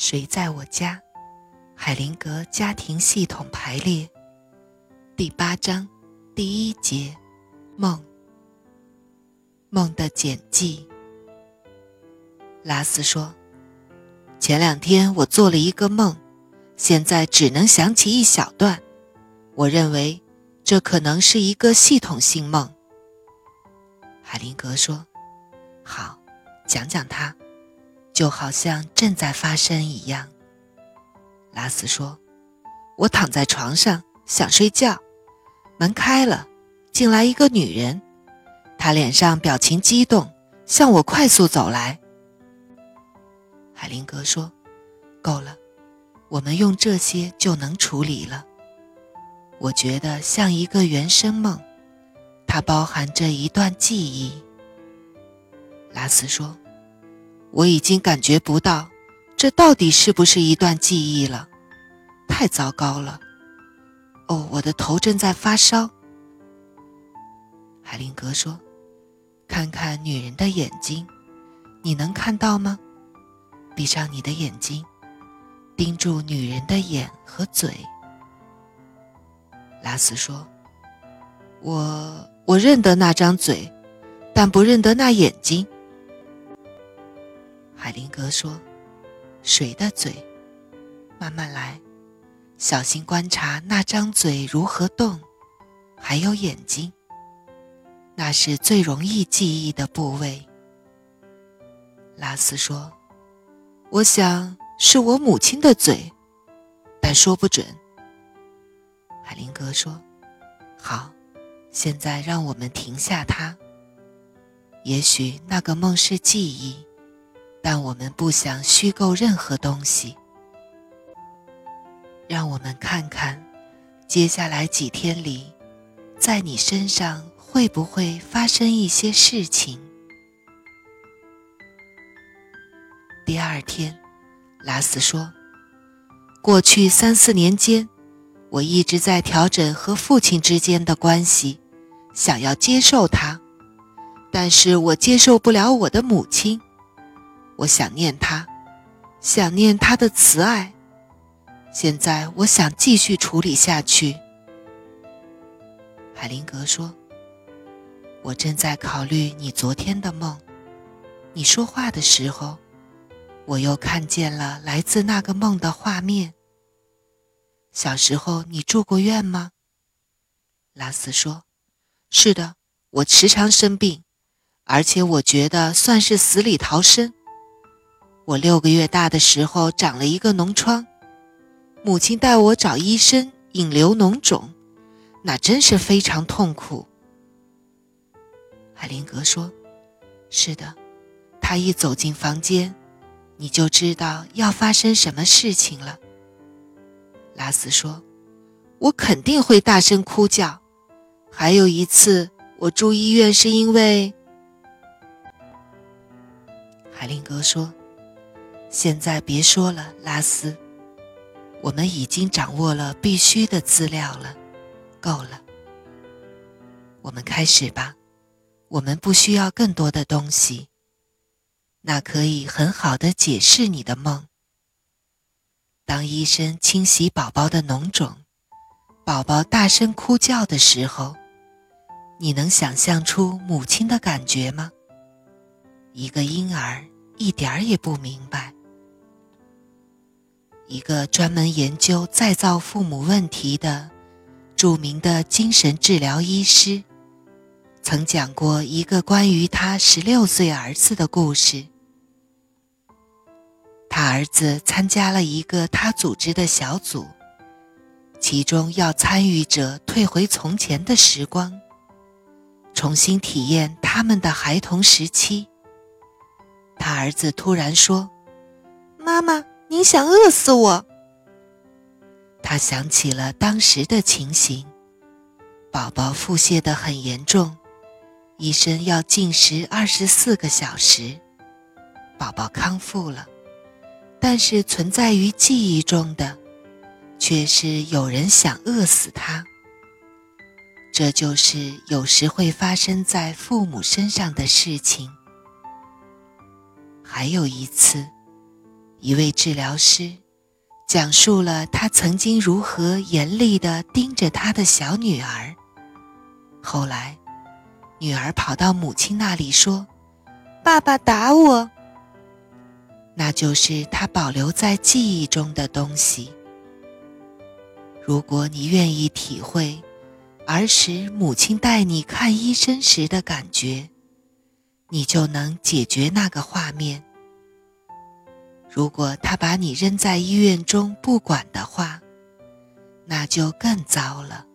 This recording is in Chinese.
谁在我家？海灵格家庭系统排列第八章第一节梦。梦的简记。拉斯说：“前两天我做了一个梦，现在只能想起一小段。我认为这可能是一个系统性梦。”海灵格说：“好，讲讲它，就好像正在发生一样。”拉斯说：“我躺在床上想睡觉，门开了，进来一个女人。”她脸上表情激动，向我快速走来。海灵格说：“够了，我们用这些就能处理了。”我觉得像一个原生梦，它包含着一段记忆。拉斯说：“我已经感觉不到，这到底是不是一段记忆了？太糟糕了！哦，我的头正在发烧。”海灵格说。看看女人的眼睛，你能看到吗？闭上你的眼睛，盯住女人的眼和嘴。拉斯说：“我我认得那张嘴，但不认得那眼睛。”海灵格说：“谁的嘴？慢慢来，小心观察那张嘴如何动，还有眼睛。”那是最容易记忆的部位。拉斯说：“我想是我母亲的嘴，但说不准。”海灵格说：“好，现在让我们停下它。也许那个梦是记忆，但我们不想虚构任何东西。让我们看看，接下来几天里，在你身上。”会不会发生一些事情？第二天，拉斯说：“过去三四年间，我一直在调整和父亲之间的关系，想要接受他，但是我接受不了我的母亲。我想念他，想念他的慈爱。现在，我想继续处理下去。”海灵格说。我正在考虑你昨天的梦。你说话的时候，我又看见了来自那个梦的画面。小时候你住过院吗？拉斯说：“是的，我时常生病，而且我觉得算是死里逃生。我六个月大的时候长了一个脓疮，母亲带我找医生引流脓肿，那真是非常痛苦。”海灵格说：“是的，他一走进房间，你就知道要发生什么事情了。”拉斯说：“我肯定会大声哭叫。还有一次，我住医院是因为……”海灵格说：“现在别说了，拉斯，我们已经掌握了必须的资料了，够了。我们开始吧。”我们不需要更多的东西，那可以很好的解释你的梦。当医生清洗宝宝的脓肿，宝宝大声哭叫的时候，你能想象出母亲的感觉吗？一个婴儿一点儿也不明白。一个专门研究再造父母问题的著名的精神治疗医师。曾讲过一个关于他十六岁儿子的故事。他儿子参加了一个他组织的小组，其中要参与者退回从前的时光，重新体验他们的孩童时期。他儿子突然说：“妈妈，你想饿死我？”他想起了当时的情形，宝宝腹泻得很严重。医生要禁食二十四个小时，宝宝康复了，但是存在于记忆中的，却是有人想饿死他。这就是有时会发生在父母身上的事情。还有一次，一位治疗师讲述了他曾经如何严厉地盯着他的小女儿。后来，女儿跑到母亲那里说：“爸爸打我。”那就是他保留在记忆中的东西。如果你愿意体会儿时母亲带你看医生时的感觉，你就能解决那个画面。如果他把你扔在医院中不管的话，那就更糟了。